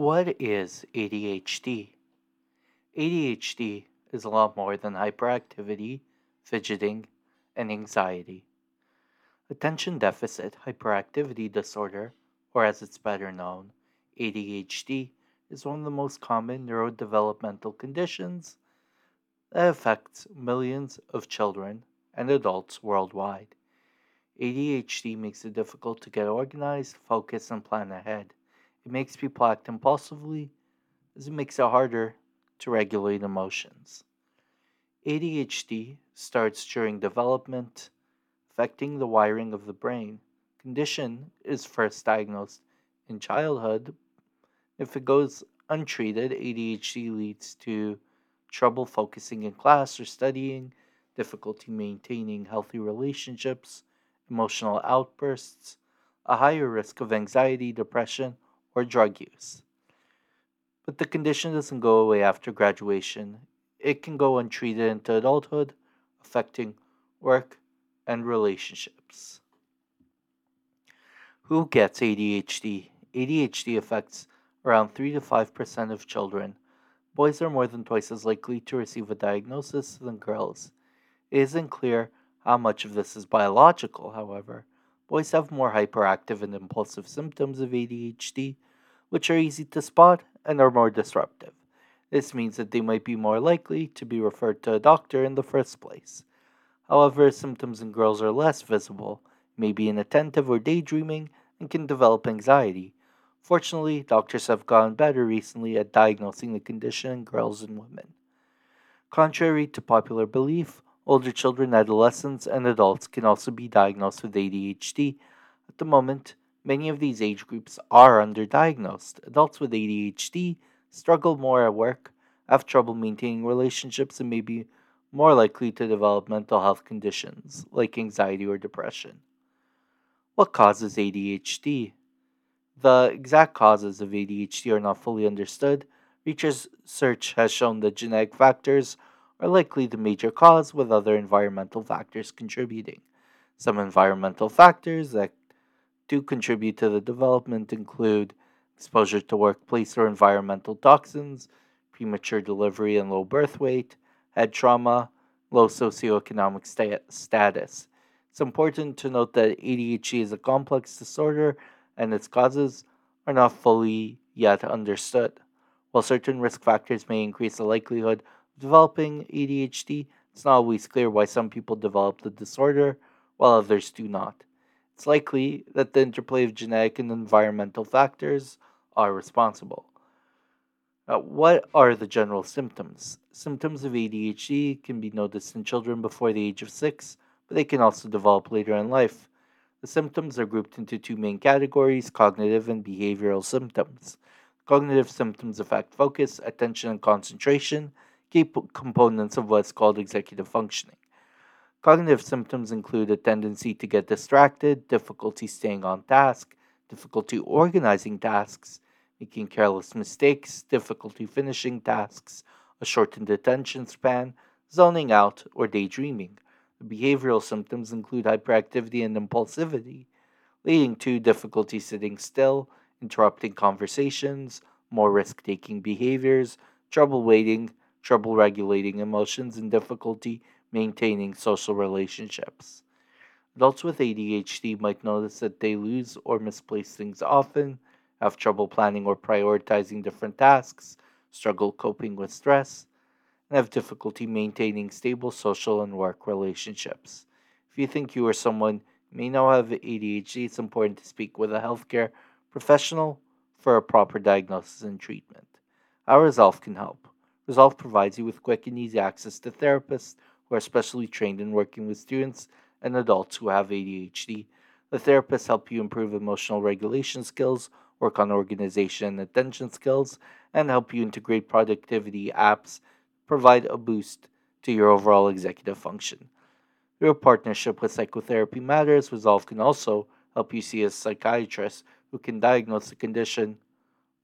What is ADHD? ADHD is a lot more than hyperactivity, fidgeting, and anxiety. Attention deficit hyperactivity disorder, or as it's better known, ADHD, is one of the most common neurodevelopmental conditions that affects millions of children and adults worldwide. ADHD makes it difficult to get organized, focus, and plan ahead. It makes people act impulsively, as it makes it harder to regulate emotions. ADHD starts during development, affecting the wiring of the brain. Condition is first diagnosed in childhood. If it goes untreated, ADHD leads to trouble focusing in class or studying, difficulty maintaining healthy relationships, emotional outbursts, a higher risk of anxiety, depression, or drug use. But the condition doesn't go away after graduation. It can go untreated into adulthood, affecting work and relationships. Who gets ADHD? ADHD affects around 3 to 5% of children. Boys are more than twice as likely to receive a diagnosis than girls. It isn't clear how much of this is biological, however. Boys have more hyperactive and impulsive symptoms of ADHD, which are easy to spot and are more disruptive. This means that they might be more likely to be referred to a doctor in the first place. However, symptoms in girls are less visible, may be inattentive or daydreaming, and can develop anxiety. Fortunately, doctors have gotten better recently at diagnosing the condition in girls and women. Contrary to popular belief, older children, adolescents, and adults can also be diagnosed with ADHD. At the moment, many of these age groups are underdiagnosed. Adults with ADHD struggle more at work, have trouble maintaining relationships, and may be more likely to develop mental health conditions like anxiety or depression. What causes ADHD? The exact causes of ADHD are not fully understood. Research has shown that genetic factors are likely the major cause, with other environmental factors contributing. Some environmental factors that do contribute to the development include exposure to workplace or environmental toxins, premature delivery and low birth weight, head trauma, low socioeconomic sta- status. It's important to note that ADHD is a complex disorder and its causes are not fully yet understood. While certain risk factors may increase the likelihood developing ADHD, it's not always clear why some people develop the disorder while others do not. It's likely that the interplay of genetic and environmental factors are responsible. What are the general symptoms? Symptoms of ADHD can be noticed in children before the age of six, but they can also develop later in life. The symptoms are grouped into two main categories cognitive and behavioral symptoms. Cognitive symptoms affect focus, attention, and concentration, key components of what's called executive functioning. Cognitive symptoms include a tendency to get distracted, difficulty staying on task, difficulty organizing tasks, making careless mistakes, difficulty finishing tasks, a shortened attention span, zoning out, or daydreaming. The behavioral symptoms include hyperactivity and impulsivity, leading to difficulty sitting still, interrupting conversations, more risk taking behaviors, trouble waiting, trouble regulating emotions, and difficulty maintaining social relationships. Adults with ADHD might notice that they lose or misplace things often, have trouble planning or prioritizing different tasks, struggle coping with stress, and have difficulty maintaining stable social and work relationships. If you think you or someone may now have ADHD, it's important to speak with a healthcare professional for a proper diagnosis and treatment. Our Resolvve can help. Resolvve provides you with quick and easy access to therapists who are specially trained in working with students and adults who have ADHD. The therapists help you improve emotional regulation skills work on organization and attention skills, and help you integrate productivity apps, provide a boost to your overall executive function. Through a partnership with Psychotherapy Matters, Resolvve can also help you see a psychiatrist who can diagnose the condition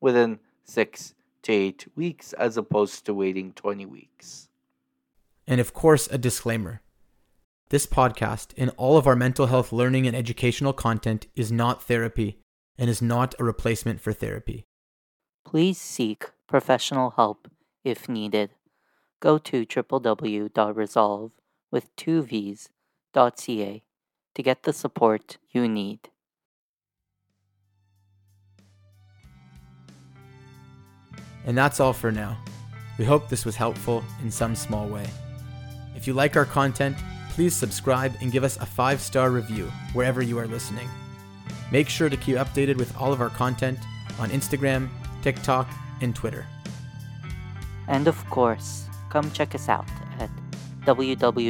within six to eight weeks as opposed to waiting 20 weeks. And of course, a disclaimer. This podcast and all of our mental health learning and educational content is not therapy and is not a replacement for therapy. Please seek professional help if needed. Go to www.resolve with two V's.ca to get the support you need. And that's all for now. We hope this was helpful in some small way. If you like our content, please subscribe and give us a five star review wherever you are listening. Make sure to keep updated with all of our content on Instagram, TikTok, and Twitter. And of course, come check us out at www.resolve,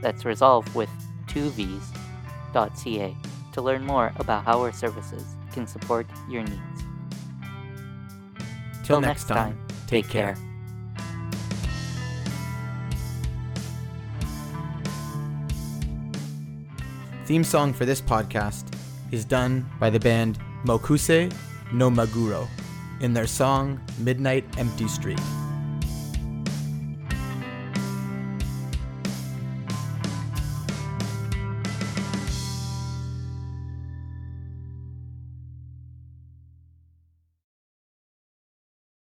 that's resolve with two V's, .ca to learn more about how our services can support your needs. Till next time, take care. Theme song for this podcast is done by the band Mokuse no Maguro in their song Midnight Empty Street.